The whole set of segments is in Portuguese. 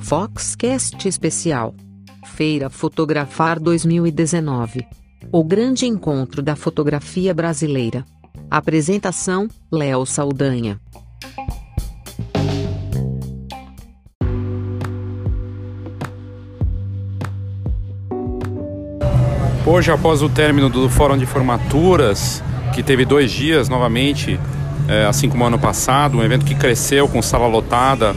Foxcast Especial Feira Fotografar 2019 O grande encontro da fotografia brasileira. Apresentação: Léo Saldanha. Hoje, após o término do Fórum de Formaturas, que teve dois dias novamente, é, assim como ano passado, um evento que cresceu com sala lotada,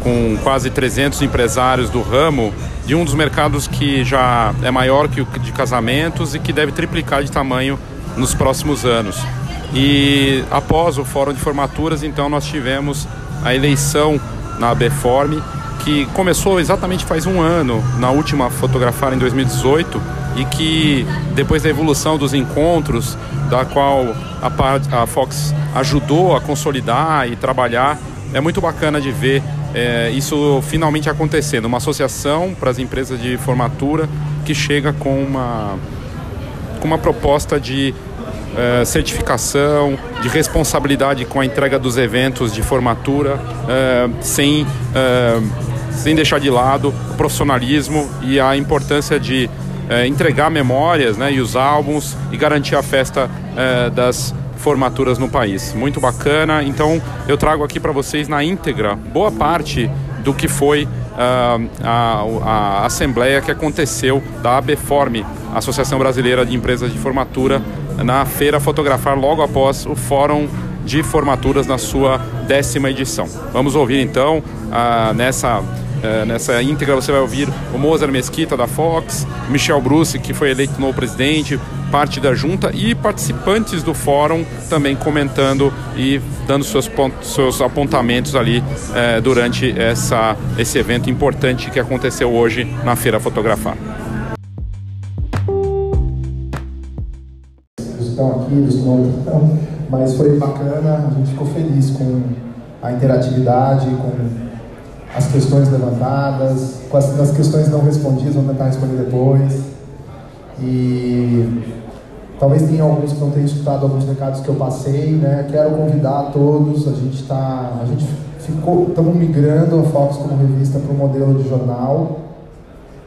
com quase 300 empresários do ramo, de um dos mercados que já é maior que o de casamentos e que deve triplicar de tamanho nos próximos anos. E após o Fórum de Formaturas, então, nós tivemos a eleição na Beforme, que começou exatamente faz um ano, na última fotografar em 2018, e que depois da evolução dos encontros, da qual a, Fox ajudou a consolidar e trabalhar, é muito bacana de ver é, isso finalmente acontecendo. Uma associação para as empresas de formatura que chega com uma, com uma proposta de é, certificação, de responsabilidade com a entrega dos eventos de formatura, é, sem, sem deixar de lado o profissionalismo e a importância de é, entregar memórias né, e os álbuns e garantir a festa é, das formaturas no país. Muito bacana. Então eu trago aqui para vocês na íntegra boa parte do que foi uh, a, a, assembleia que aconteceu da ABForm, Associação Brasileira de Empresas de Formatura, na feira Fotografar logo após o Fórum de Formaturas na sua décima edição. Vamos ouvir então uh, nessa é, nessa íntegra você vai ouvir o Mozart Mesquita da Fox, Michel Bruce, que foi eleito novo presidente, parte da junta e participantes do fórum também comentando e dando seus, pontos, seus apontamentos ali é, durante essa, esse evento importante que aconteceu hoje na Feira Fotografar. Estão aqui, eles não estão, mas foi bacana, a gente ficou feliz com a interatividade, com as questões levantadas, com as, as questões não respondidas, vamos tentar responder depois. E talvez tenha alguns que não tenham escutado alguns recados que eu passei, né? Quero convidar todos, a gente está, a gente ficou, estamos migrando a Fox como revista para o modelo de jornal,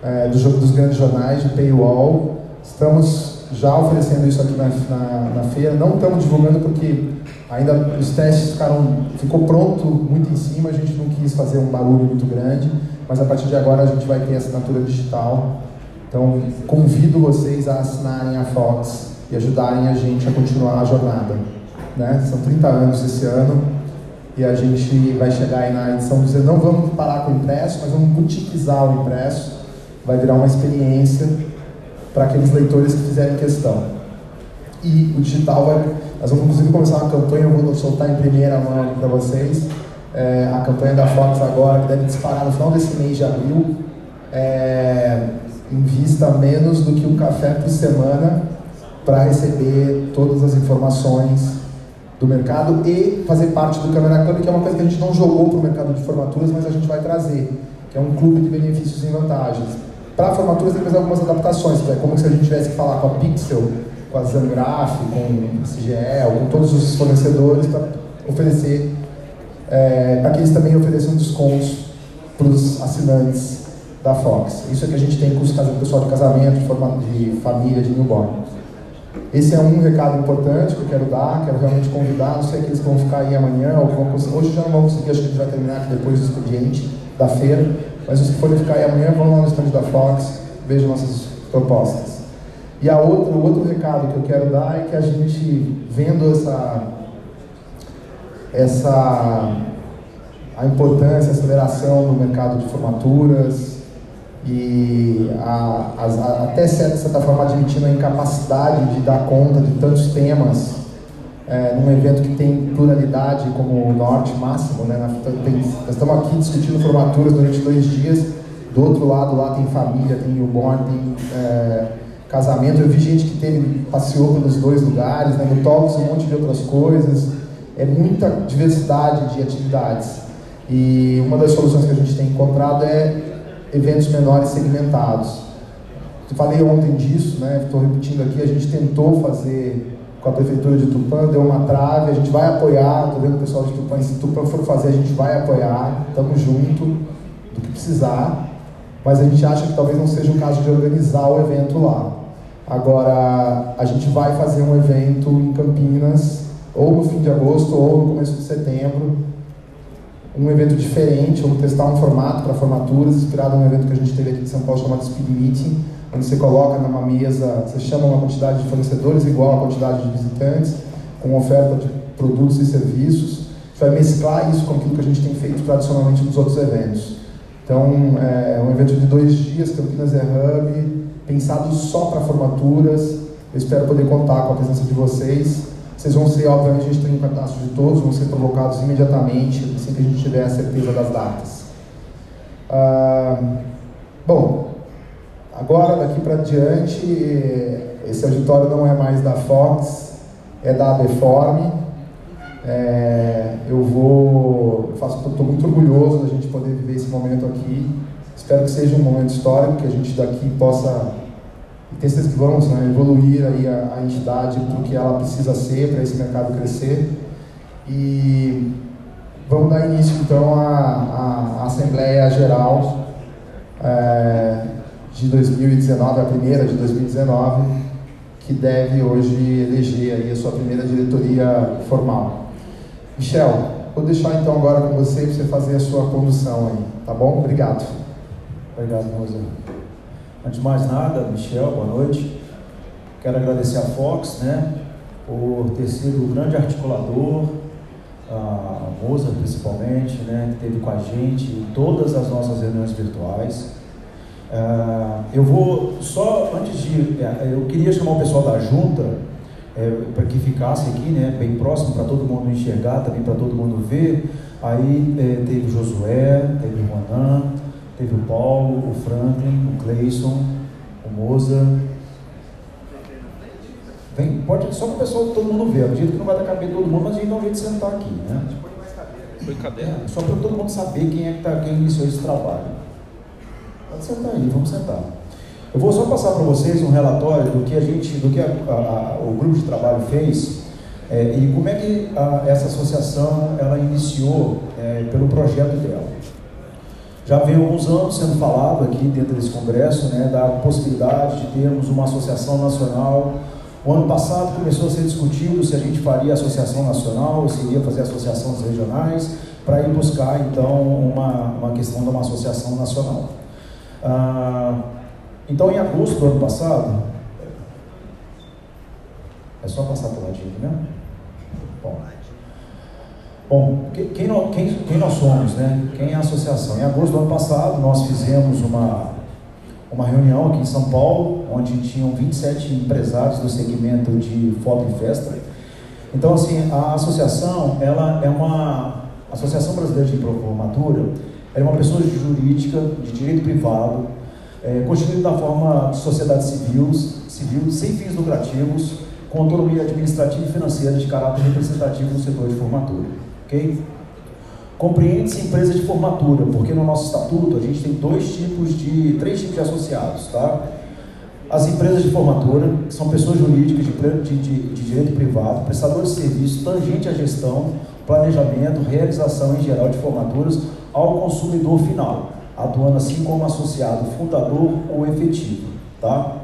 é, do, dos grandes jornais, de paywall. Estamos já oferecendo isso aqui na, na, na feira, não estamos divulgando porque Ainda os testes ficaram, ficou pronto muito em cima, a gente não quis fazer um barulho muito grande, mas a partir de agora a gente vai ter assinatura digital. Então convido vocês a assinarem a Fox e ajudarem a gente a continuar a jornada. Né? São 30 anos esse ano e a gente vai chegar aí na edição dizer não vamos parar com o impresso, mas vamos butikizar o impresso, vai virar uma experiência para aqueles leitores que fizerem questão. E o digital vai nós vamos inclusive começar uma campanha, eu vou soltar em primeira mão para vocês. É, a campanha da Fox agora, que deve disparar no final desse mês de abril. É, invista menos do que um café por semana para receber todas as informações do mercado e fazer parte do Câmara Club, que é uma coisa que a gente não jogou para o mercado de formaturas, mas a gente vai trazer, que é um clube de benefícios e vantagens. Para formaturas tem que fazer algumas adaptações, é como se a gente tivesse que falar com a Pixel com a Zangraf, com a CGL, com todos os fornecedores para oferecer, é, para que eles também ofereçam descontos para os assinantes da Fox. Isso é que a gente tem com o pessoal de casamento, de, família, de newborn. Esse é um recado importante que eu quero dar, quero realmente convidar, não sei que eles vão ficar aí amanhã, ou vão hoje já não vão conseguir, acho que a gente vai terminar aqui depois do expediente da feira, mas os que forem ficar aí amanhã vão lá no stand da Fox, vejam nossas propostas. E a outra, o outro recado que eu quero dar é que a gente, vendo essa, essa a importância, a aceleração no mercado de formaturas e a, a, a, até certa forma admitindo a incapacidade de dar conta de tantos temas é, num evento que tem pluralidade como o Norte máximo, né? Tem, nós estamos aqui discutindo formaturas durante dois dias, do outro lado lá tem família, tem newborn, tem é, casamento. Eu vi gente que teve, passeou pelos dois lugares, né? no Talks um monte de outras coisas. É muita diversidade de atividades. E uma das soluções que a gente tem encontrado é eventos menores segmentados. Eu falei ontem disso, né? Estou repetindo aqui. A gente tentou fazer com a Prefeitura de Tupã, deu uma trave, a gente vai apoiar, estou vendo o pessoal de Tupã, se Tupã for fazer, a gente vai apoiar, estamos junto do que precisar, mas a gente acha que talvez não seja o caso de organizar o evento lá. Agora, a gente vai fazer um evento em Campinas, ou no fim de agosto, ou no começo de setembro, um evento diferente, vamos testar um formato para formaturas, inspirado num evento que a gente teve aqui em São Paulo chamado Speed Meeting, onde você coloca numa mesa, você chama uma quantidade de fornecedores igual à quantidade de visitantes, com oferta de produtos e serviços, vai mesclar isso com aquilo que a gente tem feito tradicionalmente nos outros eventos. Então, é um evento de dois dias, Campinas é Hub, pensado só para formaturas. Eu espero poder contar com a presença de vocês. Vocês vão ser, obviamente, a gente tem um cadastro de todos, vão ser provocados imediatamente, assim que a gente tiver a certeza das datas. Ah, bom, agora daqui para diante, esse auditório não é mais da Fox, é da Abeforme. É, eu vou, estou muito orgulhoso da gente poder viver esse momento aqui. Espero que seja um momento histórico, que a gente daqui possa certeza que vamos né, evoluir aí a, a entidade para o que ela precisa ser para esse mercado crescer. E vamos dar início então à, à Assembleia Geral é, de 2019, a primeira de 2019, que deve hoje eleger aí a sua primeira diretoria formal. Michel, vou deixar então agora com você para você fazer a sua condução aí, tá bom? Obrigado. Obrigado, Rosa. Antes de mais nada, Michel, boa noite. Quero agradecer a Fox, né, por ter sido o grande articulador, a Moza principalmente, né, que esteve com a gente em todas as nossas reuniões virtuais. Uh, eu vou só antes de, é, eu queria chamar o pessoal da junta é, para que ficasse aqui, né, bem próximo para todo mundo enxergar, também para todo mundo ver. Aí é, teve Josué, teve o Ronan, Teve o Paulo, o Franklin, o Cleison, o Moza. Vem, pode só para o pessoal, todo mundo ver. Acredito que não vai dar caber todo mundo, mas a gente dá um jeito de sentar aqui, né? Foi cadeira. É, só para todo mundo saber quem é que tá, quem iniciou esse trabalho. Pode sentar aí, vamos sentar. Eu vou só passar para vocês um relatório do que a gente, do que a, a, a, o grupo de trabalho fez é, e como é que essa associação ela iniciou é, pelo projeto dela. Já vem alguns anos sendo falado aqui dentro desse congresso né, da possibilidade de termos uma associação nacional. O ano passado começou a ser discutido se a gente faria associação nacional ou se iria fazer associações regionais para ir buscar então uma, uma questão de uma associação nacional. Ah, então, em agosto do ano passado, é só passar pelo ladinho, né? Bom. Bom, quem, quem, quem, nós somos, né? Quem é a associação? Em agosto do ano passado, nós fizemos uma, uma reunião aqui em São Paulo, onde tinham 27 empresários do segmento de foto e festa. Então, assim, a associação, ela é uma Associação Brasileira de Formatura, é uma pessoa jurídica de direito privado, é, constituída da forma de sociedade civil, civil, sem fins lucrativos, com autonomia administrativa e financeira de caráter representativo no setor de formatura ok? Compreende-se empresa de formatura, porque no nosso estatuto a gente tem dois tipos de, três tipos de associados, tá? As empresas de formatura, que são pessoas jurídicas de, de, de, direito privado, prestadores de serviços, tangente à gestão, planejamento, realização em geral de formaturas ao consumidor final, atuando assim como associado fundador ou efetivo, tá?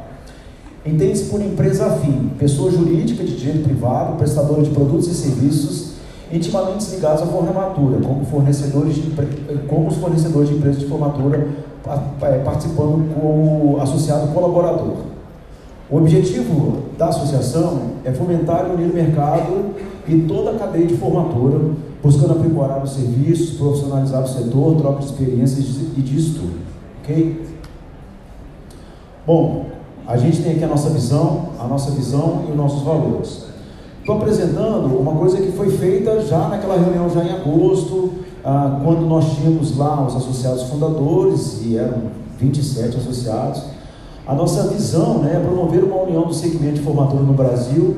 Entende-se por empresa afim, pessoa jurídica de direito privado, prestadora de produtos e serviços intimamente ligados à formatura, como, fornecedores de, como os fornecedores de empresas de formatura é, participando como associado colaborador. O objetivo da associação é fomentar e unir o mercado e toda a cadeia de formatura, buscando aprimorar os serviços, profissionalizar o setor, troca de experiências e de estudo. Ok? Bom, a gente tem aqui a nossa visão, a nossa visão e os nossos valores. Estou apresentando uma coisa que foi feita já naquela reunião, já em agosto, ah, quando nós tínhamos lá os associados fundadores, e eram 27 associados. A nossa visão né, é promover uma união do segmento de formatura no Brasil,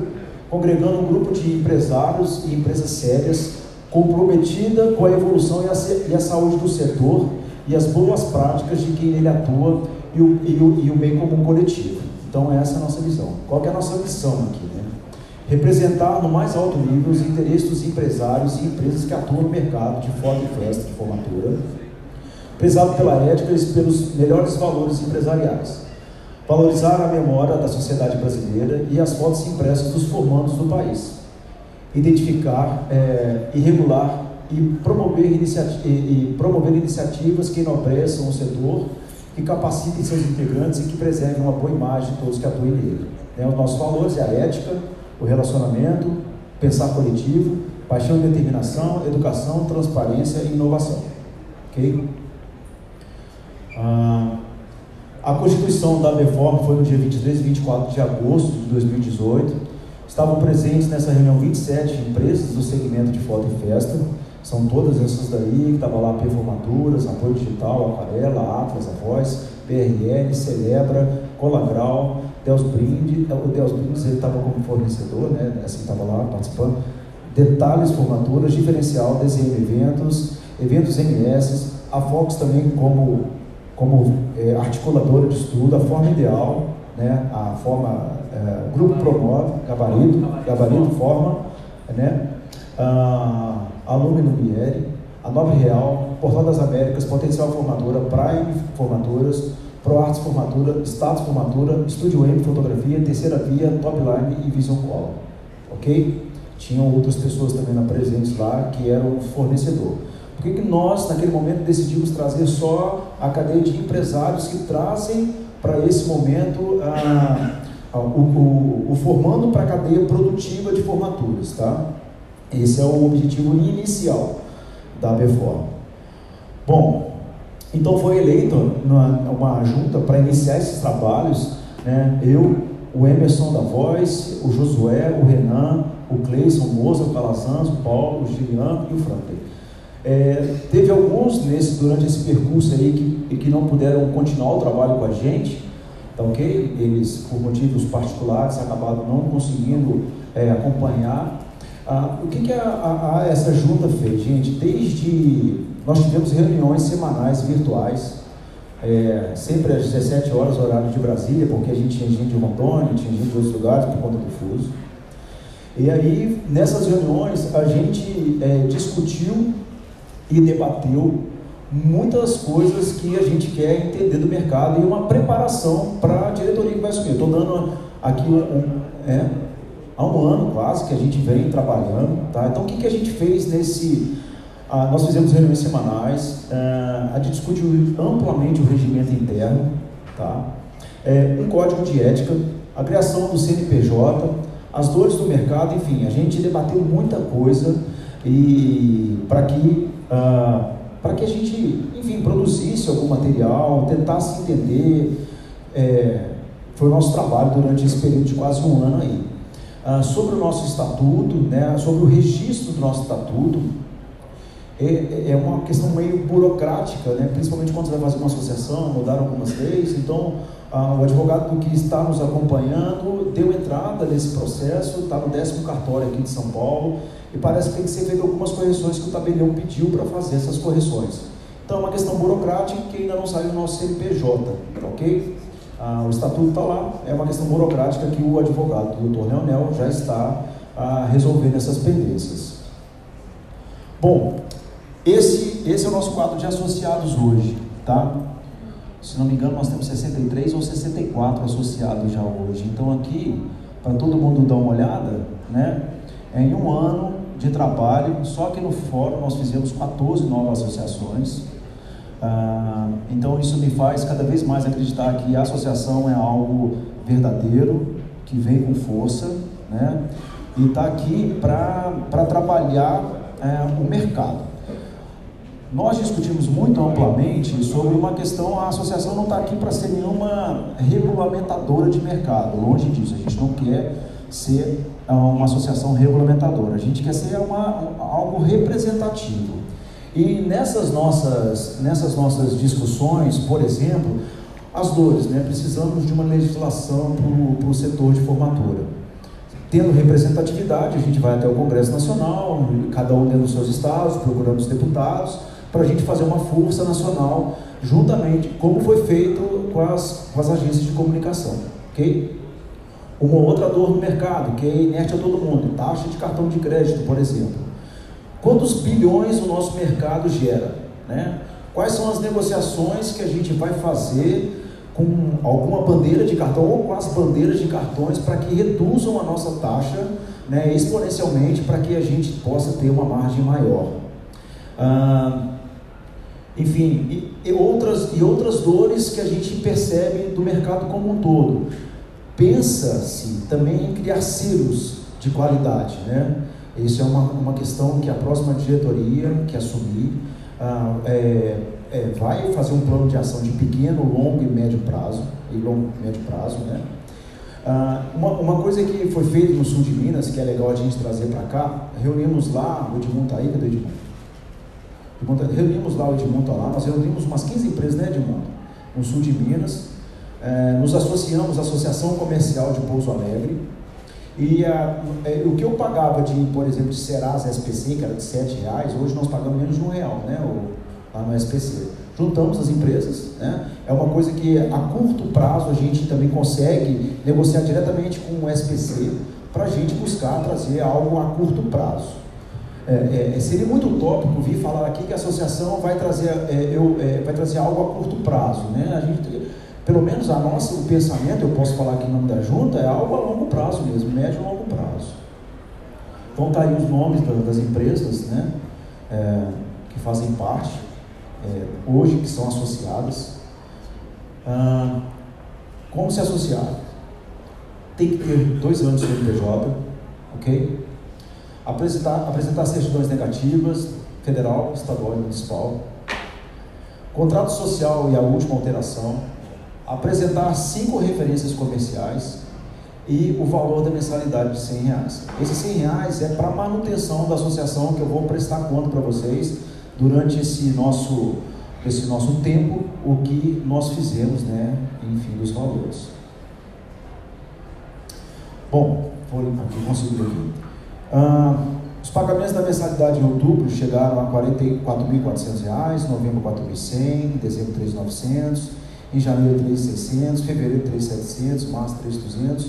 congregando um grupo de empresários e empresas sérias, comprometida com a evolução e a, e a saúde do setor e as boas práticas de quem nele atua e o, e o, e o bem comum coletivo. Então, essa é a nossa visão. Qual é a nossa missão aqui? Representar no mais alto nível os interesses dos empresários e empresas que atuam no mercado de foto e festa de formatura, prezado pela ética e pelos melhores valores empresariais, valorizar a memória da sociedade brasileira e as fotos impressas dos formandos do país, identificar é, e regular e promover, e, e promover iniciativas que enobreçam o setor, que capacitem seus integrantes e que preservem uma boa imagem de todos que atuem nele. Né? Os nossos valores é a ética, o relacionamento, pensar coletivo, paixão e determinação, educação, transparência e inovação. Ok? Ah, a constituição da reforma foi no dia 23 e 24 de agosto de 2018. Estavam presentes nessa reunião 27 empresas do segmento de foto e festa. São todas essas daí, que estava lá Performaturas, Apoio Digital, Aquarela, Atlas, A Voz, PRL, Celebra, Colagral, Deus Brinde, o Deus Brinde ele estava como fornecedor, né? Assim estava lá participando. Detalhes, formaturas, diferencial, desenho eventos, eventos MS, a Fox também como, como é, articuladora de estudo, a forma ideal, né? a forma, é, grupo promove, gabarito, gabarito, forma, né? Ah, Alume a Nove Real, Portal das Américas, Potencial Formadora, Prime Formaturas, ProArts Formatura, Status Formatura, Studio M Fotografia, Terceira Via, Topline e Vision Call. Ok? Tinham outras pessoas também na presentes lá que eram fornecedor. Por que, que nós, naquele momento, decidimos trazer só a cadeia de empresários que trazem para esse momento a, a, o, o, o formando para a cadeia produtiva de formaturas, tá? Esse é o objetivo inicial da BFOR. Bom, então foi eleito uma, junta para iniciar esses trabalhos, né? eu, o Emerson da Voz, o Josué, o Renan, o Cleison, o Moza, o Calazans, o Paulo, o Gilian e o Franklin. É, teve alguns nesse, durante esse percurso aí que, que não puderam continuar o trabalho com a gente, tá ok? Eles, por motivos particulares, acabaram não conseguindo é, acompanhar. Ah, o que, que a, a, a, essa junta fez, gente? Desde nós tivemos reuniões semanais virtuais, é, sempre às 17 horas, horário de Brasília, porque a gente tinha gente de Rondônia, tinha gente de outros lugares por conta do fuso. E aí, nessas reuniões, a gente é, discutiu e debateu muitas coisas que a gente quer entender do mercado e uma preparação para a diretoria que vai assumir. Estou dando aqui um, é, há um ano quase que a gente vem trabalhando. Tá? Então, o que, que a gente fez nesse ah, nós fizemos reuniões semanais, ah, a gente discutiu amplamente o regimento interno, tá? É, um código de ética, a criação do CNPJ, as dores do mercado, enfim, a gente debateu muita coisa e para que ah, para que a gente, enfim, produzisse algum material, tentasse entender, é, foi o nosso trabalho durante esse período de quase um ano aí. Ah, sobre o nosso estatuto, né, sobre o registro do nosso estatuto, é, é, é uma questão meio burocrática, né? principalmente quando você vai fazer uma associação, mudar algumas leis. Então, ah, o advogado que está nos acompanhando deu entrada nesse processo, está no décimo cartório aqui de São Paulo, e parece que tem que ser feito algumas correções que o tabelião pediu para fazer essas correções. Então, é uma questão burocrática que ainda não saiu do nosso CNPJ, tá ok? Ah, o estatuto está lá, é uma questão burocrática que o advogado, o doutor Leonel, já está ah, resolvendo essas pendências. Bom, esse, esse é o nosso quadro de associados hoje, tá? Se não me engano, nós temos 63 ou 64 associados já hoje. Então aqui, para todo mundo dar uma olhada, né? É em um ano de trabalho, só que no fórum nós fizemos 14 novas associações. Ah, então isso me faz cada vez mais acreditar que a associação é algo verdadeiro, que vem com força, né? E está aqui para trabalhar é, o mercado. Nós discutimos muito amplamente sobre uma questão, a associação não está aqui para ser nenhuma regulamentadora de mercado, longe disso, a gente não quer ser ah, uma associação regulamentadora, a gente quer ser uma, algo representativo. E nessas nossas, nessas nossas discussões, por exemplo, as dores, né? precisamos de uma legislação para o setor de formatura. Tendo representatividade, a gente vai até o Congresso Nacional, cada um dentro dos seus estados, procurando os deputados, para a gente fazer uma força nacional, juntamente, como foi feito com as, com as agências de comunicação. ok? Uma outra dor no mercado, que é inerte a todo mundo, taxa de cartão de crédito, por exemplo. Quantos bilhões o nosso mercado gera? Né? Quais são as negociações que a gente vai fazer com alguma bandeira de cartão ou com as bandeiras de cartões para que reduzam a nossa taxa né, exponencialmente para que a gente possa ter uma margem maior. Ah, enfim, e, e, outras, e outras dores que a gente percebe do mercado como um todo. Pensa-se também em criar selos de qualidade. Né? Isso é uma, uma questão que a próxima diretoria que assumir ah, é, é, vai fazer um plano de ação de pequeno, longo e médio prazo, e longo médio prazo, né? Ah, uma, uma coisa que foi feita no sul de Minas, que é legal a gente trazer para cá, reunimos lá, o Edmundo está aí, cadê o Edmundo? Reunimos lá, o Edmundo lá, nós reunimos umas 15 empresas, né Edmundo? No sul de Minas, é, nos associamos à Associação Comercial de Pouso Alegre, e a, é, o que eu pagava de, por exemplo, de Serasa SPC, que era de 7 reais, hoje nós pagamos menos de um real, né? O, lá no SPC. Juntamos as empresas, né? é uma coisa que a curto prazo a gente também consegue negociar diretamente com o SPC para a gente buscar trazer algo a curto prazo. É, é, seria muito utópico vir falar aqui que a associação vai trazer, é, eu, é, vai trazer algo a curto prazo. Né? A gente, pelo menos a nossa, o pensamento, eu posso falar aqui em nome da junta, é algo a longo prazo mesmo, médio e longo prazo. Então tá aí os nomes das empresas né? É, que fazem parte é, hoje que são associadas. Ah, como se associar? Tem que ter dois anos de CNPJ, ok? Apresentar, apresentar certidões negativas, federal, estadual e municipal. Contrato social e a última alteração. Apresentar cinco referências comerciais e o valor da mensalidade de 100 reais. Esses 100 reais é para manutenção da associação que eu vou prestar conta para vocês durante esse nosso, esse nosso tempo, o que nós fizemos, né, enfim, dos valores. Bom, vou aqui, consigo aqui. Ah, os pagamentos da mensalidade em outubro chegaram a R$ 44.400, novembro R$ 4.100, dezembro R$ 3.900, em janeiro R$ 3.600, fevereiro R$ 3.700, março R$ 3.200.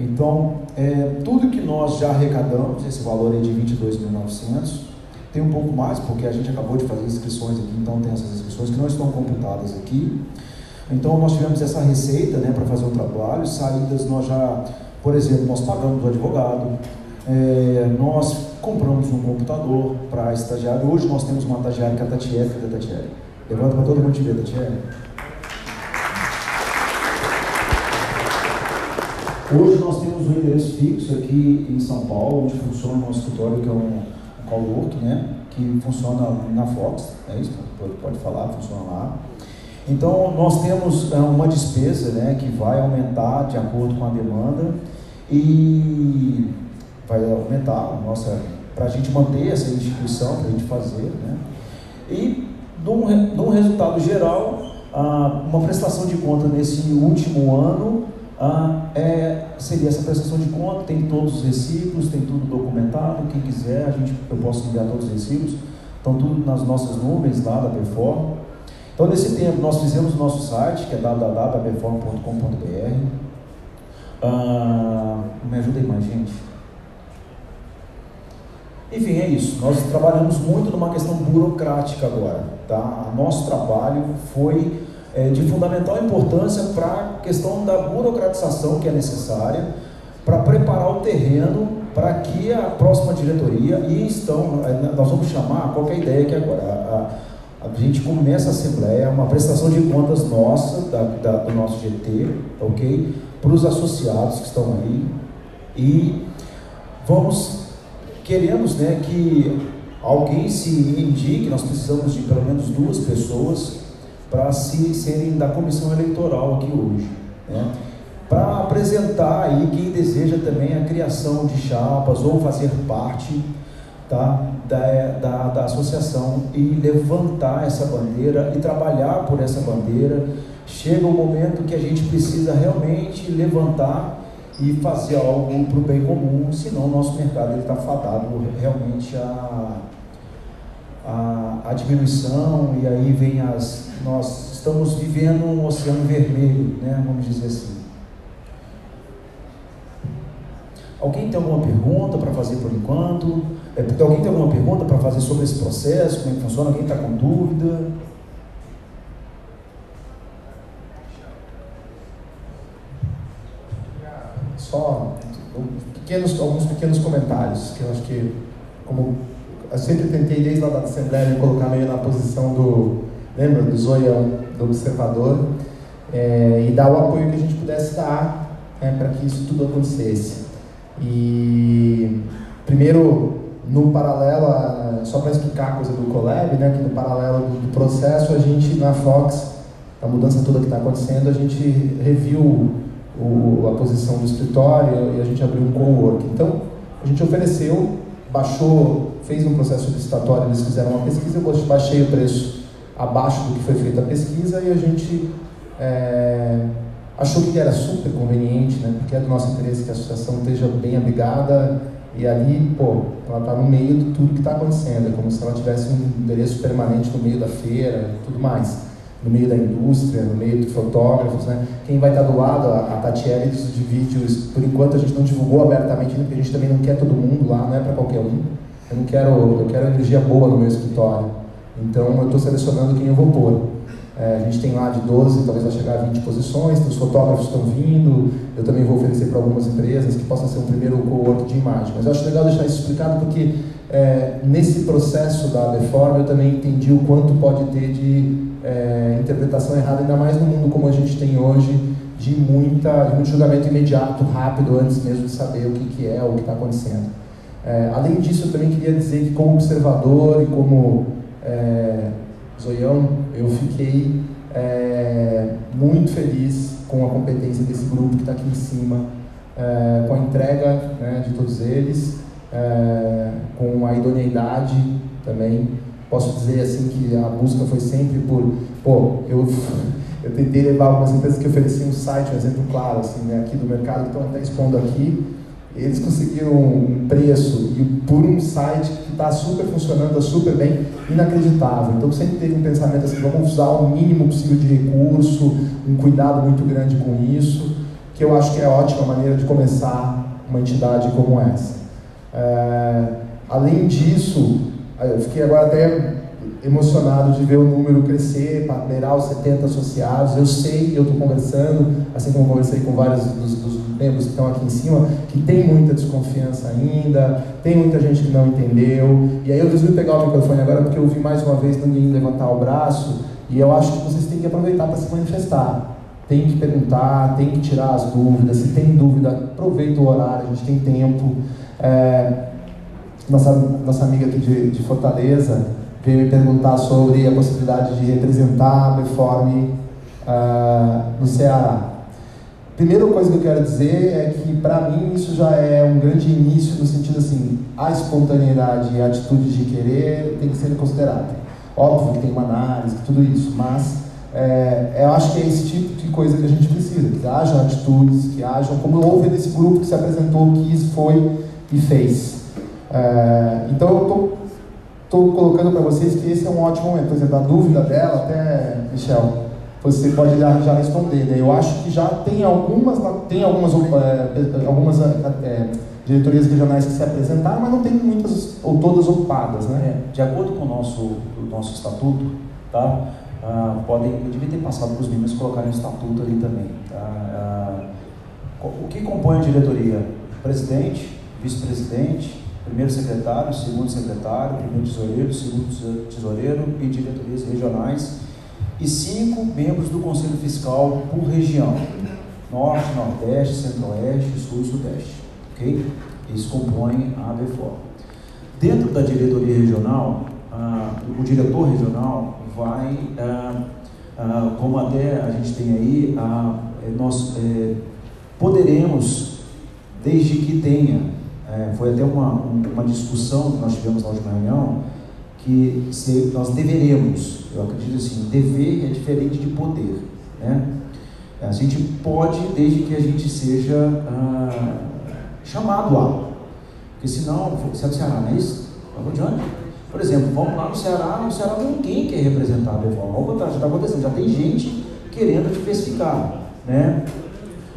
Então, é, tudo que nós já arrecadamos, esse valor é de R$ 22.900, tem um pouco mais, porque a gente acabou de fazer inscrições aqui, então tem essas inscrições que não estão computadas aqui. Então nós tivemos essa receita né, para fazer o trabalho, saídas nós já, por exemplo, nós pagamos o advogado, é, nós compramos um computador para estagiário. Hoje nós temos uma estagiária que é a Tatiele, cadê a Tatiele? Levanta para todo mundo te ver, Tatiele. Hoje nós temos um endereço fixo aqui em São Paulo, onde funciona nosso escritório, que é um Cowork, né? Que funciona na Fox, é isso? Pode, pode falar, funciona lá. Então, nós temos é, uma despesa né, que vai aumentar de acordo com a demanda e vai aumentar para a gente manter essa instituição, para a gente fazer. Né? E, num resultado geral, ah, uma prestação de conta nesse último ano ah, é, seria essa prestação de conta, tem todos os recibos, tem tudo documentado, quem quiser, a gente, eu posso enviar todos os recibos, estão tudo nas nossas nuvens lá da Perform. Então, nesse tempo, nós fizemos o nosso site, que é www.perform.com.br. Ah, me ajudem mais, gente. Enfim, é isso. Nós trabalhamos muito numa questão burocrática agora. Tá? O nosso trabalho foi é, de fundamental importância para a questão da burocratização que é necessária para preparar o terreno para que a próxima diretoria, e estão, é, nós vamos chamar qualquer ideia que agora, a, a, gente começa a assembleia, uma prestação de contas nossa, da, da, do nosso GT, ok? Para os associados que estão aí, e vamos, queremos né, que alguém se indique, nós precisamos de pelo menos duas pessoas para se, serem da comissão eleitoral aqui hoje. Né? Para apresentar aí quem deseja também a criação de chapas ou fazer parte tá, da, da, da associação e levantar essa bandeira e trabalhar por essa bandeira. Chega o momento que a gente precisa realmente levantar e fazer algo para o bem comum, senão o nosso mercado está fadado realmente a, a, a diminuição e aí vem as nós estamos vivendo um oceano vermelho, né, vamos dizer assim. Alguém tem alguma pergunta para fazer por enquanto? É, alguém tem alguma pergunta para fazer sobre esse processo? Como é que funciona? Alguém está com dúvida? Só pequenos, alguns pequenos comentários, que eu acho que, como eu sempre tentei desde lá da Assembleia me colocar meio na posição do, lembra, do zoião, do observador, é, e dar o apoio que a gente pudesse dar né, para que isso tudo acontecesse. E, primeiro, no paralelo, só para explicar a coisa do Colab, né, que no paralelo do processo, a gente na Fox, a mudança toda que está acontecendo, a gente reviu o, a posição do escritório e a gente abriu um co-work. Então, a gente ofereceu, baixou, fez um processo licitatório, eles fizeram uma pesquisa, eu baixei o preço abaixo do que foi feita a pesquisa e a gente é, achou que era super conveniente, né, porque é do nosso interesse que a associação esteja bem abrigada e ali, pô, ela está no meio de tudo que está acontecendo, é como se ela tivesse um endereço permanente no meio da feira tudo mais no meio da indústria, no meio de fotógrafos, né? Quem vai estar do lado, a, Tatiele de vídeos, por enquanto a gente não divulgou abertamente, porque a gente também não quer todo mundo lá, não é para qualquer um. Eu não quero, eu quero energia boa no meu escritório. Então eu estou selecionando quem eu vou pôr. É, a gente tem lá de 12, talvez vai chegar a 20 posições, então os fotógrafos estão vindo, eu também vou oferecer para algumas empresas que possa ser um primeiro co-work de imagem. Mas eu acho legal deixar isso explicado porque é, nesse processo da reforma eu também entendi o quanto pode ter de é, interpretação errada, ainda mais no mundo como a gente tem hoje, de, muita, de muito julgamento imediato, rápido, antes mesmo de saber o que, que é o que está acontecendo. É, além disso, eu também queria dizer que, como observador e como é, zoião, eu fiquei é, muito feliz com a competência desse grupo que está aqui em cima, é, com a entrega né, de todos eles, é, com a idoneidade também posso dizer assim que a busca foi sempre por, pô, eu, eu tentei levar algumas empresas que ofereciam um site, um exemplo claro, assim, né, aqui do mercado, que estão até expondo aqui, eles conseguiram um preço e por um site que está super funcionando, super bem, inacreditável. Então sempre teve um pensamento assim, vamos usar o mínimo possível de recurso, um cuidado muito grande com isso, que eu acho que é a ótima maneira de começar uma entidade como essa. É, além disso, eu fiquei agora até emocionado de ver o número crescer, beirar os 70 associados. Eu sei, eu estou conversando, assim como conversei com vários dos, dos, membros que estão aqui em cima, que tem muita desconfiança ainda, tem muita gente que não entendeu. E aí eu resolvi pegar o microfone agora porque eu vi mais uma vez ninguém levantar o braço e eu acho que vocês têm que aproveitar para se manifestar. Tem que perguntar, tem que tirar as dúvidas. Se tem dúvida, aproveita o horário, a gente tem tempo. É, nossa, nossa amiga aqui de, de Fortaleza veio me perguntar sobre a possibilidade de representar a Performe uh, no Ceará. Primeira coisa que eu quero dizer é que, para mim, isso já é um grande início no sentido assim, a espontaneidade e a atitude de querer tem que ser considerada. Óbvio que tem uma análise, tudo isso, mas é, eu acho que é esse tipo de coisa que a gente precisa, que hajam atitudes, que hajam, como houve nesse grupo que se apresentou, quis, foi e fez. É, então eu estou colocando para vocês que esse é um ótimo momento. Por exemplo, a dúvida dela, até, Michel, você pode já, já responder. Né? Eu acho que já tem algumas, tem algumas, é, algumas é, diretorias regionais que se apresentaram, mas não tem muitas ou todas ocupadas. Né? É, de acordo com o nosso, o nosso estatuto, tá? Ah, podem, eu devia ter passado para os meninos colocarem o estatuto ali também. Tá? Ah, o que compõe a diretoria? Presidente, vice-presidente, primeiro secretário, segundo secretário, primeiro tesoureiro, segundo tesoureiro e diretorias regionais, e cinco membros do Conselho Fiscal por região, Norte, Nordeste, Centro-Oeste, Sul e Sudeste. Ok? Eles compõem a ABFOR. Dentro da diretoria regional, ah, o diretor regional vai, ah, ah, como até a gente tem aí, nós eh, poderemos, desde que tenha é, foi até uma, uma discussão que nós tivemos na última reunião, que se, nós deveremos, eu acredito assim, dever é diferente de poder. Né? A gente pode, desde que a gente seja ah, chamado a. Porque senão, se é do Ceará, não é isso? Vamos adiante. Por exemplo, vamos lá no Ceará, no Ceará ninguém quer representar a Devon. Ao contrário, já está acontecendo, já tem gente querendo diversificar. Né?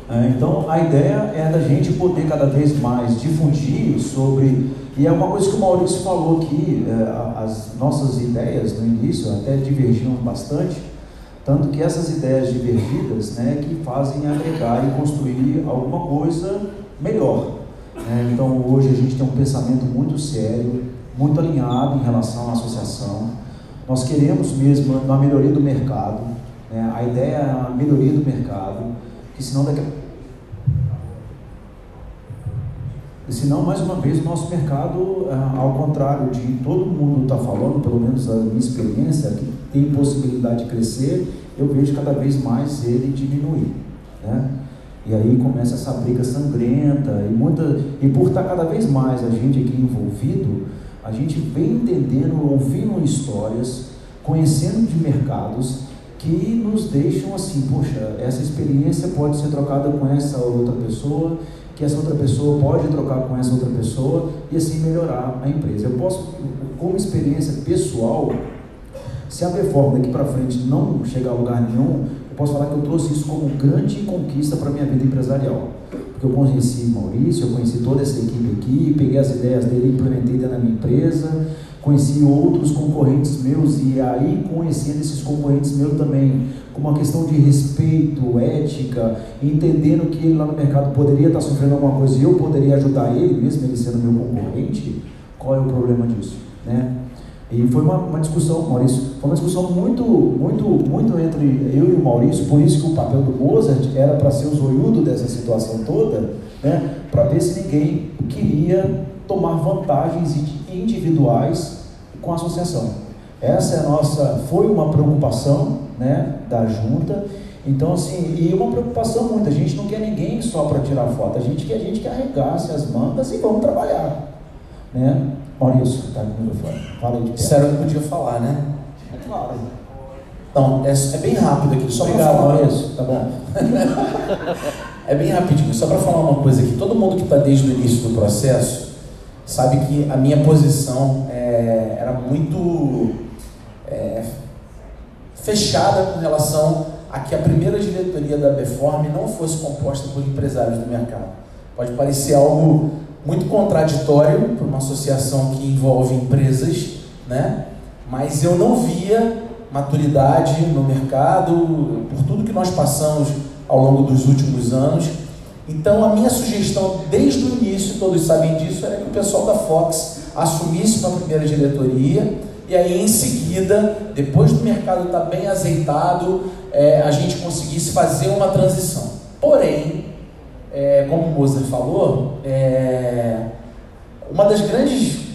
É, então a ideia é da gente poder cada vez mais difundir sobre. E é uma coisa que o Maurício falou aqui, é, as nossas ideias no início até divergiam bastante, tanto que essas ideias divergidas né, que fazem agregar e construir alguma coisa melhor. Né? Então hoje a gente tem um pensamento muito sério, muito alinhado em relação à associação. Nós queremos mesmo a melhoria do mercado, né? a ideia é a melhoria do mercado que senão daqui a... Senão, mais uma vez, o nosso mercado, ah, ao contrário de todo mundo está falando, pelo menos a minha experiência, que tem possibilidade de crescer, eu vejo cada vez mais ele diminuir. Né? E aí começa essa briga sangrenta, e, muita, e por estar cada vez mais a gente aqui envolvido, a gente vem entendendo, ouvindo histórias, conhecendo de mercados que nos deixam assim, poxa, essa experiência pode ser trocada com essa outra pessoa, que essa outra pessoa pode trocar com essa outra pessoa e assim melhorar a empresa. Eu posso, como experiência pessoal, se a performance daqui para frente não chegar a lugar nenhum, eu posso falar que eu trouxe isso como grande conquista para minha vida empresarial. Porque eu conheci Maurício, eu conheci toda essa equipe aqui, peguei as ideias dele implementei dentro da minha empresa, conheci outros concorrentes meus e aí conhecendo esses concorrentes meus também com uma questão de respeito, ética, entendendo que ele lá no mercado poderia estar sofrendo alguma coisa e eu poderia ajudar ele, mesmo ele sendo meu concorrente, qual é o problema disso, né? E foi uma, uma discussão, Maurício, foi uma discussão muito, muito, muito entre eu e o Maurício, por isso que o papel do Mozart era para ser o zoiudo dessa situação toda, né? Para ver se ninguém queria tomar vantagens individuais com a associação. Essa é a nossa, foi uma preocupação né, da junta. Então, assim, e uma preocupação muito, a gente não quer ninguém só para tirar foto, a gente quer a gente que arregasse as mangas e vamos trabalhar. Né? Maurício, está com o microfone. Fala aí de Isso era o que podia falar, né? É claro. Então, é, é bem rápido aqui, só para falar. Maurício, tá bom. é bem rapidinho, só para falar uma coisa aqui. Todo mundo que está desde o início do processo sabe que a minha posição é, era muito é, fechada com relação a que a primeira diretoria da Beform não fosse composta por empresários do mercado. Pode parecer algo muito contraditório para uma associação que envolve empresas, né? mas eu não via maturidade no mercado, por tudo que nós passamos ao longo dos últimos anos, então, a minha sugestão desde o início, todos sabem disso, era que o pessoal da Fox assumisse uma primeira diretoria e aí, em seguida, depois do mercado estar tá bem azeitado, é, a gente conseguisse fazer uma transição. Porém, é, como o Moser falou, é, uma das grandes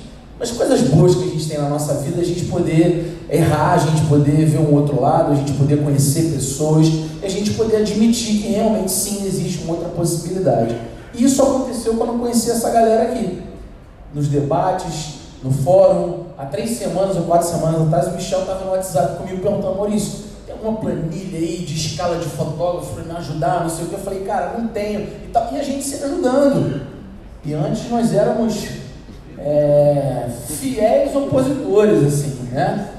as coisas boas que a gente tem na nossa vida é a gente poder errar, a gente poder ver um outro lado, a gente poder conhecer pessoas, a gente poder admitir que realmente sim existe uma outra possibilidade. E isso aconteceu quando eu conheci essa galera aqui. Nos debates, no fórum, há três semanas ou quatro semanas atrás, o Michel estava no WhatsApp comigo perguntando, Maurício, tem alguma planilha aí de escala de fotógrafo para me ajudar, não sei o que. Eu falei, cara, não tenho. E, e a gente se ajudando. E antes nós éramos é, fiéis opositores, assim, né?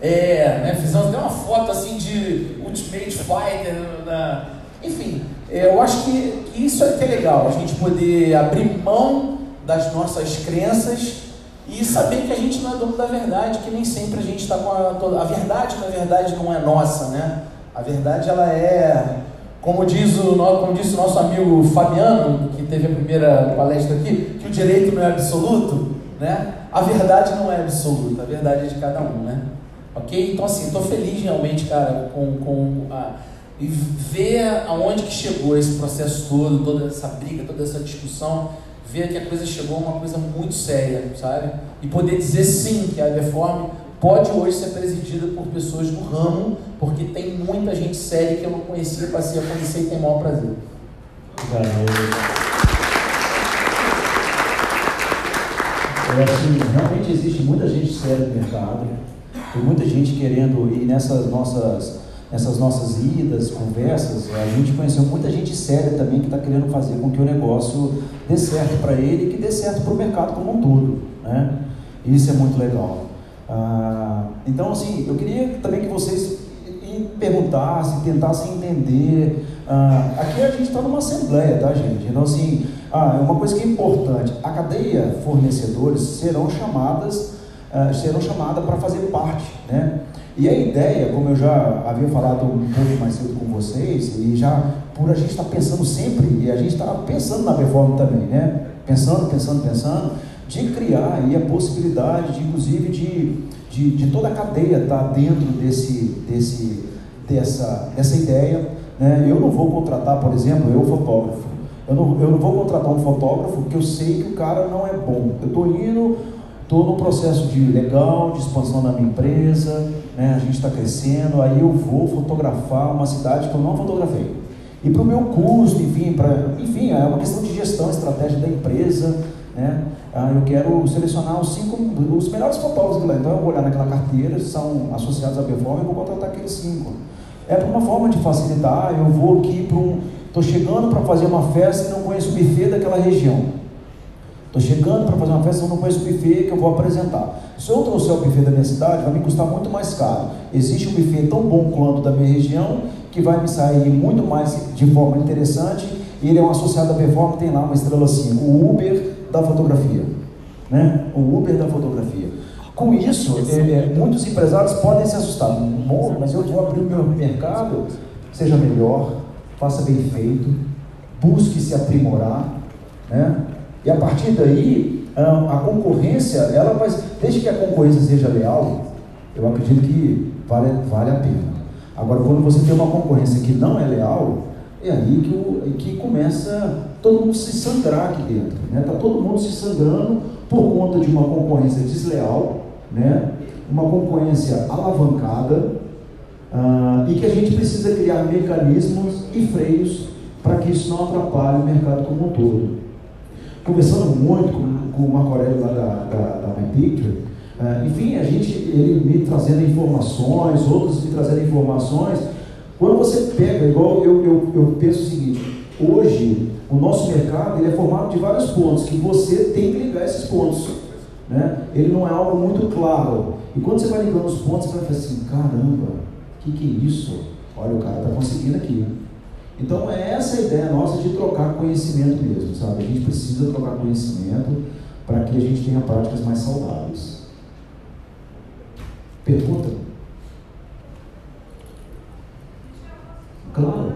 É, né? Fizemos até uma foto assim de Ultimate Fighter, na... enfim, é, eu acho que, isso é que é legal, a gente poder abrir mão das nossas crenças e saber que a gente não é dono da verdade, que nem sempre a gente está com a, a verdade, na verdade, não é nossa, né? A verdade ela é como diz, o, como disse o nosso amigo Fabiano, que teve a primeira palestra aqui, que o direito não é absoluto, né? A verdade não é absoluta, a verdade é de cada um, né? Ok? Então, assim, estou feliz realmente, cara, com, com a, e ver aonde que chegou esse processo todo, toda essa briga, toda essa discussão, ver que a coisa chegou a uma coisa muito séria, sabe? E poder dizer sim que a reforma pode hoje ser presidida por pessoas do ramo, porque tem muita gente séria que eu não conhecia, passei a conhecer e tem o maior prazer. É assim, realmente existe muita gente séria no mercado, tem muita gente querendo ir nessas nossas, nessas nossas idas, conversas, a gente conheceu muita gente séria também que está querendo fazer com que o negócio dê certo para ele e que dê certo para o mercado como um todo. Né? Isso é muito legal. Ah, então, assim, eu queria também que vocês perguntassem, tentassem entender Ah, aqui a gente está numa assembleia, tá, gente? Então, assim, ah, uma coisa que é importante: a cadeia fornecedores serão chamadas, ah, serão chamadas para fazer parte, né? E a ideia, como eu já havia falado um pouco mais cedo com vocês, e já por a gente estar pensando sempre, e a gente está pensando na performance também, né? Pensando, pensando, pensando, de criar aí a possibilidade, de, inclusive, de, de, de toda a cadeia estar tá dentro desse, desse, dessa, dessa ideia. Né? Eu não vou contratar, por exemplo, eu fotógrafo. Eu não, eu não vou contratar um fotógrafo que eu sei que o cara não é bom. Eu estou indo, estou no processo de legal, de expansão da minha empresa, né? a gente está crescendo, aí eu vou fotografar uma cidade que eu não fotografei. E para o meu custo, enfim, pra, enfim, é uma questão de gestão, estratégia da empresa, né? Ah, eu quero selecionar os cinco, os melhores fotógrafos lá. Então eu vou olhar naquela carteira, são associados à Perform, e vou contratar aqueles cinco. É uma forma de facilitar, eu vou aqui para um. Estou chegando para fazer uma festa e não conheço o buffet daquela região. Estou chegando para fazer uma festa e não conheço o buffet que eu vou apresentar. Se eu trouxer o buffet da minha cidade, vai me custar muito mais caro. Existe um buffet tão bom quanto da minha região, que vai me sair muito mais de forma interessante. E ele é um associado à performance, tem lá uma estrela 5, o Uber da fotografia. Né? O Uber da fotografia. Com isso, é, é, muitos empresários podem se assustar. Bom, mas eu vou abrir o meu mercado, seja melhor, faça bem feito, busque se aprimorar, né? E a partir daí, a concorrência, ela vai, desde que a concorrência seja leal, eu acredito que vale, vale a pena. Agora, quando você tem uma concorrência que não é leal, é aí que, o, que começa todo mundo se sangrar aqui dentro. Está né? Tá todo mundo se sangrando por conta de uma concorrência desleal, né? uma concorrência alavancada, uh, e que a gente precisa criar mecanismos e freios para que isso não atrapalhe o mercado como um todo. Conversando muito com, com o Marco Aurélio lá da, da, da My Picture, uh, enfim, a gente, ele me trazendo informações, outros me trazendo informações. Quando você pega, igual eu, eu, eu penso o seguinte, hoje o nosso mercado ele é formado de vários pontos, que você tem que ligar esses pontos. Né? Ele não é algo muito claro. E quando você vai ligando os pontos, você vai falar assim, caramba, o que, que é isso? Olha, o cara está conseguindo aqui. Então é essa a ideia nossa de trocar conhecimento mesmo, sabe? A gente precisa trocar conhecimento para que a gente tenha práticas mais saudáveis. Pergunta? Claro.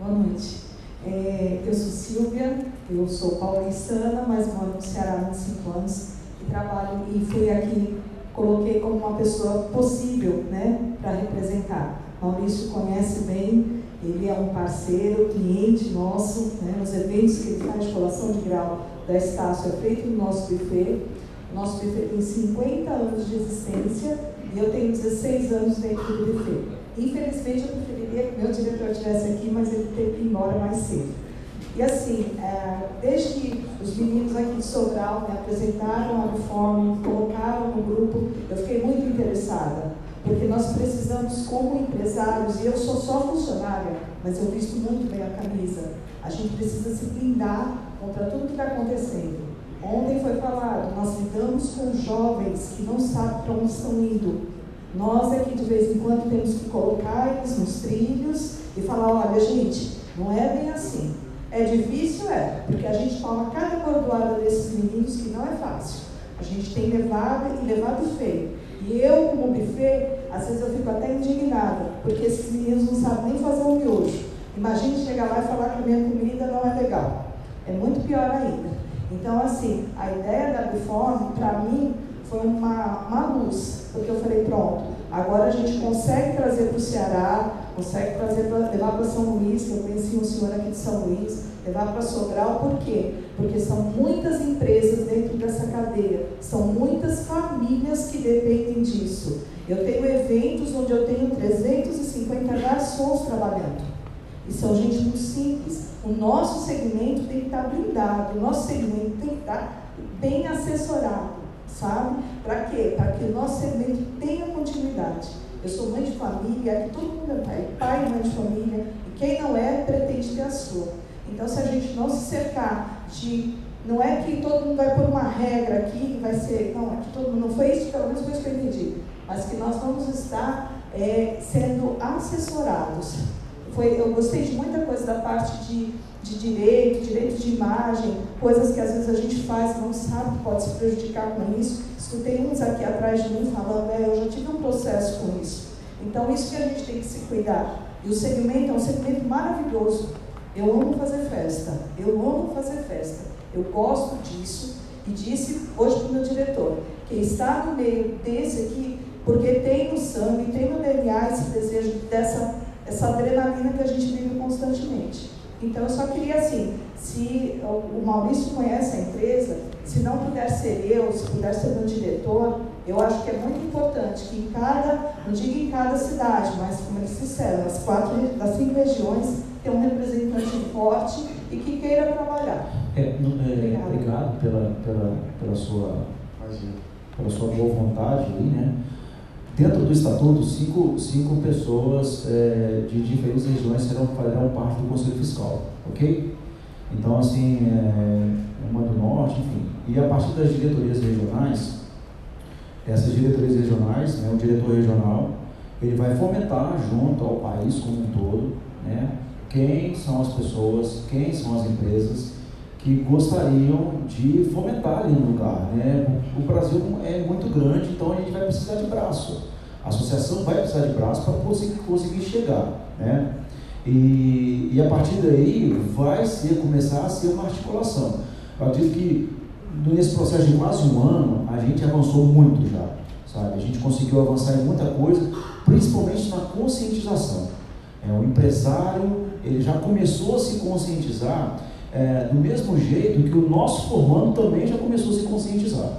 Boa noite. É, eu sou Silvia, eu sou paulistana, mas moro no Ceará há cinco anos e trabalho e fui aqui, coloquei como uma pessoa possível né, para representar. Maurício conhece bem, ele é um parceiro, cliente nosso, né, nos eventos que ele faz de colação de grau da Estácio é feito no nosso buffet. Nosso buffet tem 50 anos de existência e eu tenho 16 anos dentro do buffet. Infelizmente, eu preferiria que meu diretor estivesse aqui, mas ele teve que ir embora mais cedo. E assim, é, desde que os meninos aqui de Sobral me apresentaram a reforma, colocaram no grupo, eu fiquei muito interessada. Porque nós precisamos, como empresários, e eu sou só funcionária, mas eu visto muito bem a camisa, a gente precisa se blindar contra tudo que está acontecendo. Ontem foi falado, nós lidamos com jovens que não sabem para onde estão indo. Nós aqui de vez em quando temos que colocar eles nos trilhos e falar, olha gente, não é bem assim. É difícil, é, porque a gente toma cada bordoada desses meninos que não é fácil. A gente tem levado e levado feio. E eu, como buffet, às vezes eu fico até indignada, porque esses meninos não sabem nem fazer um miojo. Imagine chegar lá e falar que a minha comida não é legal. É muito pior ainda. Então, assim, a ideia da Biform, para mim, foi uma, uma luz, porque eu falei, pronto, agora a gente consegue trazer para o Ceará, consegue trazer pra, levar para São Luís, que eu conheci um senhor aqui de São Luís, levar para Sobral, por quê? Porque são muitas empresas dentro dessa cadeia, são muitas famílias que dependem disso. Eu tenho eventos onde eu tenho 350 garçons trabalhando. E são gente muito simples. O nosso segmento tem que estar blindado, o nosso segmento tem que estar bem assessorado, sabe? Para quê? Para que o nosso segmento tenha continuidade. Eu sou mãe de família, aqui todo mundo é pai, pai e mãe de família, e quem não é, pretende ter a sua. Então, se a gente não se cercar de. Não é que todo mundo vai por uma regra aqui e vai ser. Não, é que todo mundo. Não foi isso, pelo menos foi isso que eu entendi. Mas que nós vamos estar é, sendo assessorados. Foi, eu gostei de muita coisa da parte de, de direito, direito de imagem, coisas que às vezes a gente faz e não sabe que pode se prejudicar com isso. Escutei uns aqui atrás de mim falando, é, eu já tive um processo com isso. Então, isso que a gente tem que se cuidar. E o segmento é um segmento maravilhoso. Eu amo fazer festa. Eu amo fazer festa. Eu gosto disso. E disse hoje para o meu diretor, que está no meio desse aqui, porque tem no sangue, tem no DNA esse desejo dessa essa adrenalina que a gente vive constantemente. Então, eu só queria assim, se o Maurício conhece a empresa, se não puder ser eu, se puder ser meu diretor, eu acho que é muito importante que em cada, não digo em cada cidade, mas como eles disseram, nas quatro, das cinco regiões, tenha um representante forte e que queira trabalhar. É, é, obrigado pela, pela, pela, sua, pela sua boa vontade aí, né? Dentro do estatuto, cinco, cinco pessoas é, de diferentes regiões serão, farão parte do Conselho Fiscal, ok? Então, assim, é, uma do Norte, enfim. E a partir das diretorias regionais, essas diretorias regionais, né, o diretor regional, ele vai fomentar junto ao país como um todo, né, quem são as pessoas, quem são as empresas que gostariam de fomentar ali no lugar. Né? O Brasil é muito grande, então a gente vai precisar de braço. A associação vai precisar de braço para conseguir, conseguir chegar. Né? E, e a partir daí vai ser, começar a ser uma articulação. Eu acredito que nesse processo de quase um ano, a gente avançou muito já. Sabe? A gente conseguiu avançar em muita coisa, principalmente na conscientização. É, o empresário ele já começou a se conscientizar é, do mesmo jeito que o nosso formando também já começou a se conscientizar.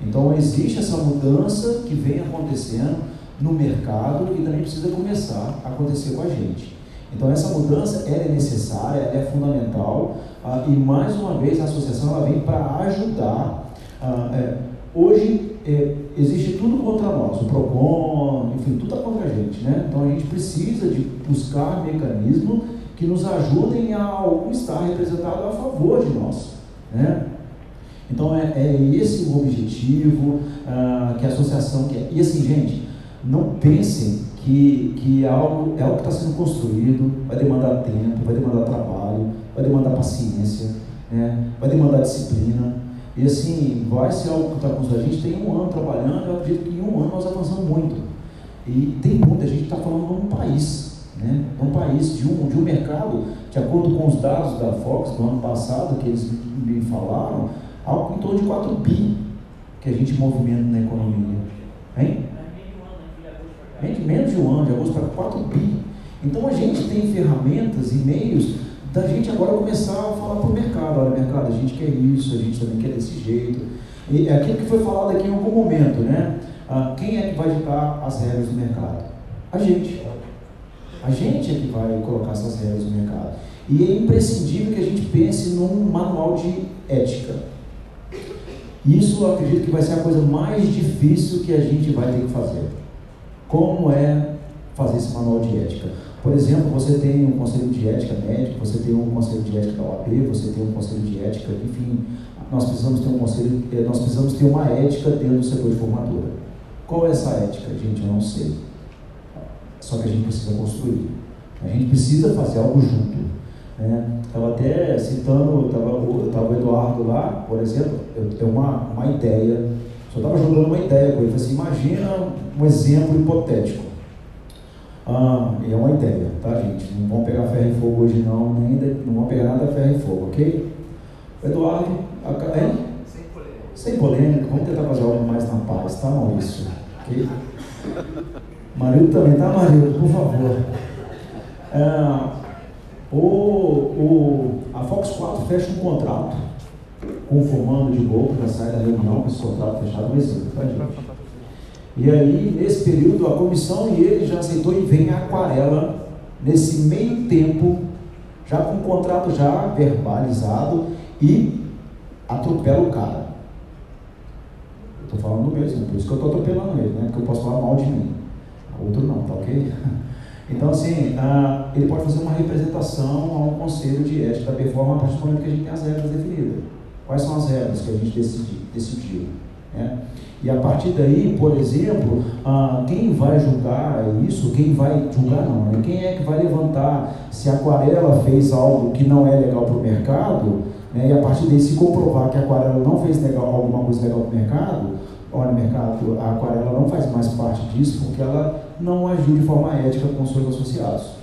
Então existe essa mudança que vem acontecendo no mercado e também precisa começar a acontecer com a gente. Então essa mudança é necessária, é fundamental ah, e mais uma vez a associação ela vem para ajudar. Ah, é, hoje é, existe tudo contra nós, o PROCON, enfim, tudo está contra a gente, né? Então a gente precisa de buscar mecanismos que nos ajudem a estar representado a favor de nós. Né? Então é, é esse o objetivo uh, que a associação quer. E assim, gente, não pensem que, que é algo, é algo que está sendo construído, vai demandar tempo, vai demandar trabalho, vai demandar paciência, né? vai demandar disciplina. E assim, vai ser algo que está construído. A gente tem um ano trabalhando, eu acredito que em um ano nós avançamos muito. E tem muita gente está falando num país né? Um país de um, de um mercado, de acordo com os dados da Fox do ano passado, que eles me falaram, algo em torno de 4 bi que a gente movimenta na economia. Hein? Menos de um ano, de agosto para 4 bi. Então a gente tem ferramentas e meios da gente agora começar a falar para o mercado, olha mercado, a gente quer isso, a gente também quer desse jeito. E é aquilo que foi falado aqui em algum momento, né? Ah, quem é que vai ditar as regras do mercado? A gente. A gente é que vai colocar essas regras no mercado. E é imprescindível que a gente pense num manual de ética. Isso eu acredito que vai ser a coisa mais difícil que a gente vai ter que fazer. Como é fazer esse manual de ética? Por exemplo, você tem um conselho de ética médico, você tem um conselho de ética da OAB, você tem um conselho de ética, enfim, nós precisamos ter um conselho, eh, nós precisamos ter uma ética dentro do setor de formatura. Qual é essa ética, gente? Eu não sei. Só que a gente precisa construir. A gente precisa fazer algo junto. Estava né? até citando, estava o Eduardo lá, por exemplo, eu tenho uma, uma ideia, só estava jogando uma ideia com ele. Falei assim, imagina um exemplo hipotético. Ah, é uma ideia, tá gente? Não vamos pegar ferro e fogo hoje não, nem não vamos pegar nada ferro e fogo, ok? Eduardo, hein? Sem polêmica. Sem polêmica, vamos tentar fazer algo mais na paz, tá Maurício? Ok? Marido também, tá, marido? Por favor. É, o, o, a Fox 4 fecha um contrato com o formando de gol, já sai da reunião com esse contrato fechado, um exemplo, tá, gente? E aí, nesse período, a comissão e ele já aceitou e vem a aquarela nesse meio tempo, já com o contrato já verbalizado e atropela o cara. Estou falando mesmo, por isso que eu estou atropelando ele, né? Porque eu posso falar mal de mim outro não, tá ok? Então, assim, uh, ele pode fazer uma representação ao conselho de ética da performance a partir do momento que a gente tem as regras definidas. Quais são as regras que a gente decidi, decidiu? Né? E a partir daí, por exemplo, ah, quem vai julgar isso, quem vai julgar não, né? quem é que vai levantar se a aquarela fez algo que não é legal para o mercado, né? e a partir daí se comprovar que a aquarela não fez legal, alguma coisa legal para o mercado, olha, mercado, a aquarela não faz mais parte disso porque ela não agiu de forma ética com os seus associados.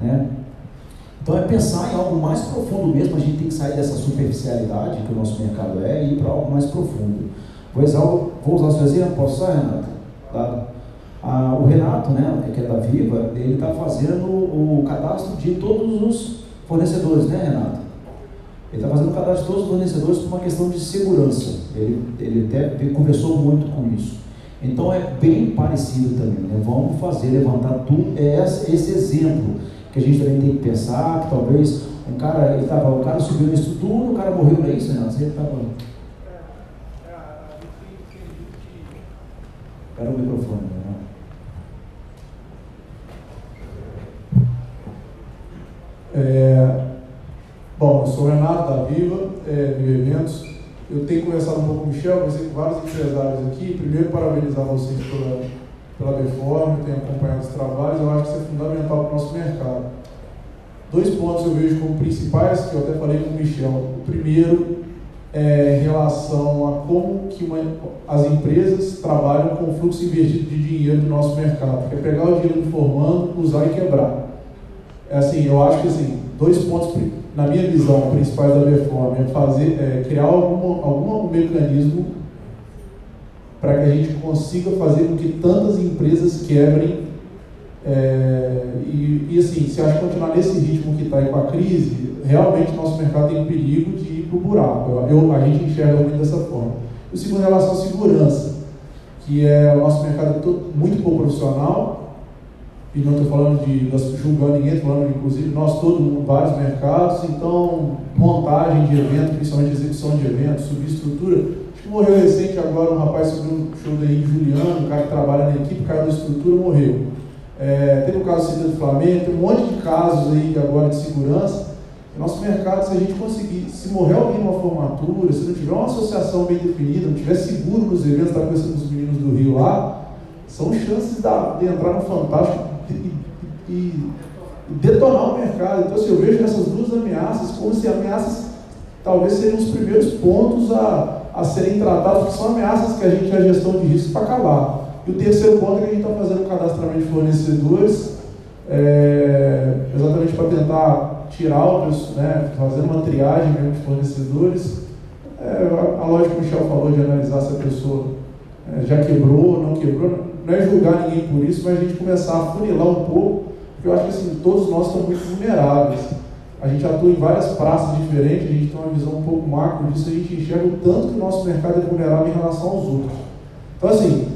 Né? Então é pensar em algo mais profundo mesmo, a gente tem que sair dessa superficialidade que o nosso mercado é e ir para algo mais profundo. Vou usar, vou usar o seu exemplo, posso usar, Renato? Tá? Ah, o Renato, né, que é da Viva, ele está fazendo o cadastro de todos os fornecedores, né, Renato? Ele está fazendo o cadastro de todos os fornecedores por uma questão de segurança. Ele, ele até conversou muito com isso. Então é bem parecido também. Né? Vamos fazer, levantar tudo, é esse exemplo que a gente também tem que pensar, que talvez um cara, ele tava, o cara subiu na estrutura, o cara morreu, não é isso, Renato? Você estava. Era o microfone, né? É, bom, eu sou o Renato da Viva, é, Viva Eventos. Eu tenho conversado um pouco com o Michel, conversei com vários empresários aqui. Primeiro, parabenizar vocês pela pela Deforme, tenho acompanhado os trabalhos, eu acho que isso é fundamental para o nosso mercado. Dois pontos eu vejo como principais, que eu até falei com o Michel. O primeiro é em relação a como que uma, as empresas trabalham com o fluxo invertido de dinheiro do nosso mercado, que é pegar o dinheiro do formando, usar e quebrar. É assim, eu acho que assim, dois pontos, na minha visão, principais da reforma é fazer, é, criar algum, algum mecanismo para que a gente consiga fazer com que tantas empresas quebrem. É, e, e, assim, se a gente continuar nesse ritmo que está aí com a crise, realmente nosso mercado tem um perigo de ir para o buraco. Eu, a gente enxerga muito dessa forma. O segundo, em relação à segurança, que é o nosso mercado é muito pouco profissional, e não estou falando de julgando ninguém, estou falando inclusive nós todos, vários mercados, então montagem de eventos, principalmente execução de eventos, subestrutura, morreu recente agora um rapaz sobre um show daí, Juliano, um cara que trabalha na equipe, cara da estrutura morreu. É, teve o caso do Flamengo, tem um monte de casos aí agora de segurança. Nosso mercado, se a gente conseguir, se morrer alguém numa formatura, se não tiver uma associação bem definida, não tiver seguro nos eventos, está conversando com os meninos do Rio lá, são chances de entrar no Fantástico e, e, e detonar o mercado. Então, assim, eu vejo essas duas ameaças como se ameaças talvez sejam os primeiros pontos a, a serem tratados, que são ameaças que a gente, a gestão de risco, para acabar. E o terceiro ponto é que a gente está fazendo o cadastramento de fornecedores, é, exatamente para tentar tirar os, né, fazendo uma triagem mesmo de fornecedores. É, a, lógica que o Michel falou de analisar se a pessoa é, já quebrou ou não quebrou, não é julgar ninguém por isso, mas a gente começar a funilar um pouco, porque eu acho que assim, todos nós estamos muito vulneráveis. A gente atua em várias praças diferentes, a gente tem uma visão um pouco macro disso, a gente enxerga o tanto que o nosso mercado é vulnerável em relação aos outros. Então, assim,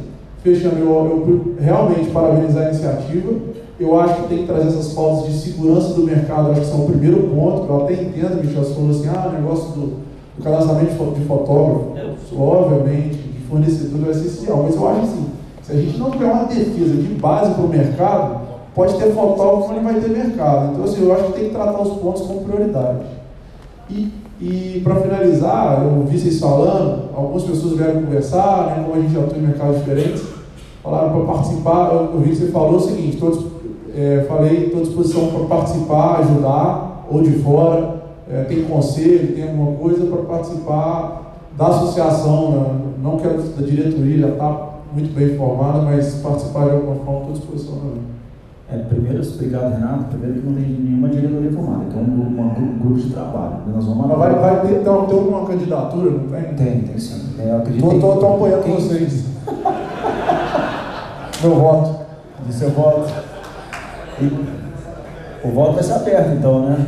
fechando, eu, eu realmente parabenizar a iniciativa. Eu acho que tem que trazer essas pautas de segurança do mercado, acho que são o primeiro ponto, eu até entendo, Michel, você falou assim, ah, o negócio do, do cadastramento de fotógrafo, obviamente, de fornecedor vai ser essencial, mas eu acho assim, se a gente não tiver uma defesa de base para o mercado, pode ter fotógrafo, mas não vai ter mercado. Então, assim, eu acho que tem que tratar os pontos como prioridade. E, e para finalizar, eu vi vocês falando, algumas pessoas vieram conversar, né, como a gente atua em mercados diferentes, falaram para participar. Eu, eu que você falou o seguinte: todos, é, falei, estou à disposição para participar, ajudar, ou de fora, é, tem conselho, tem alguma coisa para participar da associação, né? não quero da diretoria, já está muito bem formada, mas participar de alguma forma, estou à disposição também. É, primeiro, obrigado, Renato. Primeiro que não tem nenhuma diretoria formada, que é um, grupo de trabalho. Nós vamos Mas vai, vai ter, então, ter uma candidatura, não tem? Tem, tem sim. É, eu acredito Estou apoiando quem... vocês. Meu voto. De seu voto. E o voto vai ser aberto, então, né?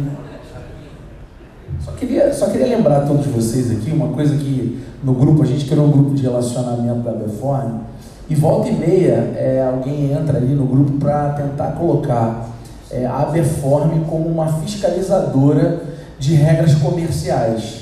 Só queria, só queria lembrar a todos vocês aqui uma coisa que no grupo, a gente criou um grupo de relacionamento da Beforne e volta e meia, é, alguém entra ali no grupo para tentar colocar é, a Abeforme como uma fiscalizadora de regras comerciais.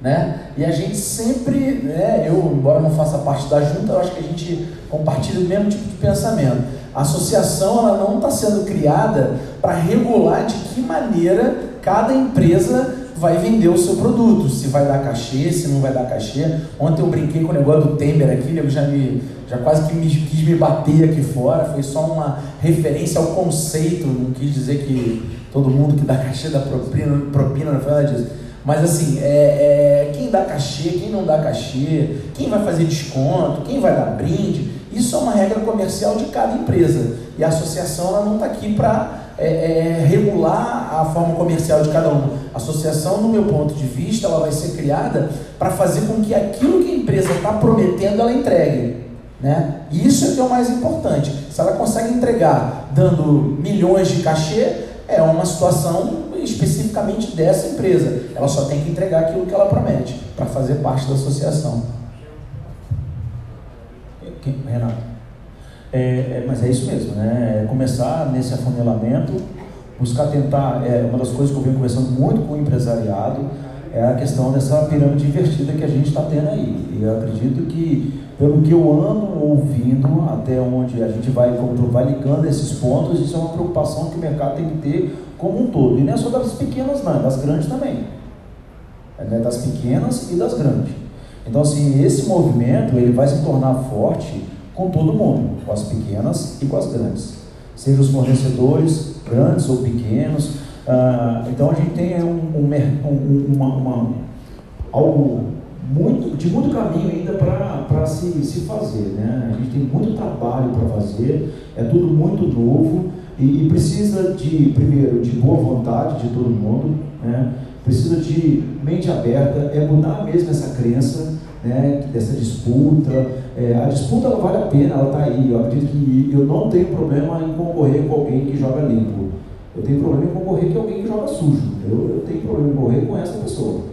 Né? E a gente sempre, né, eu, embora não faça parte da junta, eu acho que a gente compartilha o mesmo tipo de pensamento. A associação ela não está sendo criada para regular de que maneira cada empresa vai vender o seu produto, se vai dar cachê, se não vai dar cachê. Ontem eu brinquei com o negócio do Temer aqui, ele já, me, já quase que me, quis me bater aqui fora, foi só uma referência ao conceito, não quis dizer que todo mundo que dá cachê dá propina, propina não foi nada disso. Mas assim, é, é, quem dá cachê, quem não dá cachê, quem vai fazer desconto, quem vai dar brinde, isso é uma regra comercial de cada empresa. E a associação ela não está aqui para é, é, regular a forma comercial de cada um. A associação, no meu ponto de vista, ela vai ser criada para fazer com que aquilo que a empresa está prometendo, ela entregue. Né? Isso é que é o mais importante. Se ela consegue entregar dando milhões de cachê, é uma situação especificamente dessa empresa. Ela só tem que entregar aquilo que ela promete para fazer parte da associação. Renato. É, é, mas é isso mesmo, né? É começar nesse afunilamento, buscar tentar. É, uma das coisas que eu venho conversando muito com o empresariado é a questão dessa pirâmide invertida que a gente está tendo aí. E eu acredito que, pelo que eu ando ouvindo, até onde a gente vai, vai ligando esses pontos, isso é uma preocupação que o mercado tem que ter como um todo. E não é só das pequenas, não, é das grandes também. É né? das pequenas e das grandes. Então, assim, esse movimento ele vai se tornar forte com todo mundo, com as pequenas e com as grandes. Seja os fornecedores, grandes ou pequenos. Ah, então a gente tem um, um, um, uma, uma, algo muito, de muito caminho ainda para se, se fazer. Né? A gente tem muito trabalho para fazer, é tudo muito novo e, e, precisa de, primeiro, de boa vontade de todo mundo, né? precisa de mente aberta, é mudar mesmo essa crença né, dessa disputa. É, a disputa ela vale a pena, ela está aí. Eu acredito que eu não tenho problema em concorrer com alguém que joga limpo. Eu tenho problema em concorrer com alguém que joga sujo. Eu, eu tenho problema em concorrer com essa pessoa.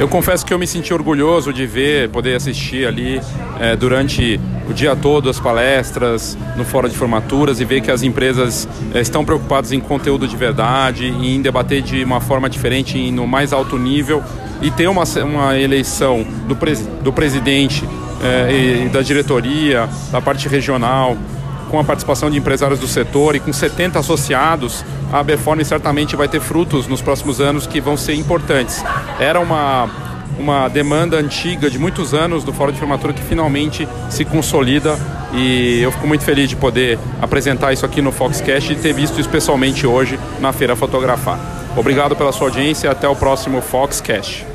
Eu confesso que eu me senti orgulhoso de ver, poder assistir ali é, durante o dia todo as palestras no Fórum de Formaturas e ver que as empresas é, estão preocupadas em conteúdo de verdade e em debater de uma forma diferente no mais alto nível e ter uma, uma eleição do, pres, do presidente é, e da diretoria, da parte regional, com a participação de empresários do setor e com 70 associados, a Beforne certamente vai ter frutos nos próximos anos que vão ser importantes. Era uma, uma demanda antiga de muitos anos do Fórum de Formatura que finalmente se consolida e eu fico muito feliz de poder apresentar isso aqui no Foxcast e ter visto isso pessoalmente hoje na Feira Fotografar. Obrigado pela sua audiência e até o próximo Foxcast.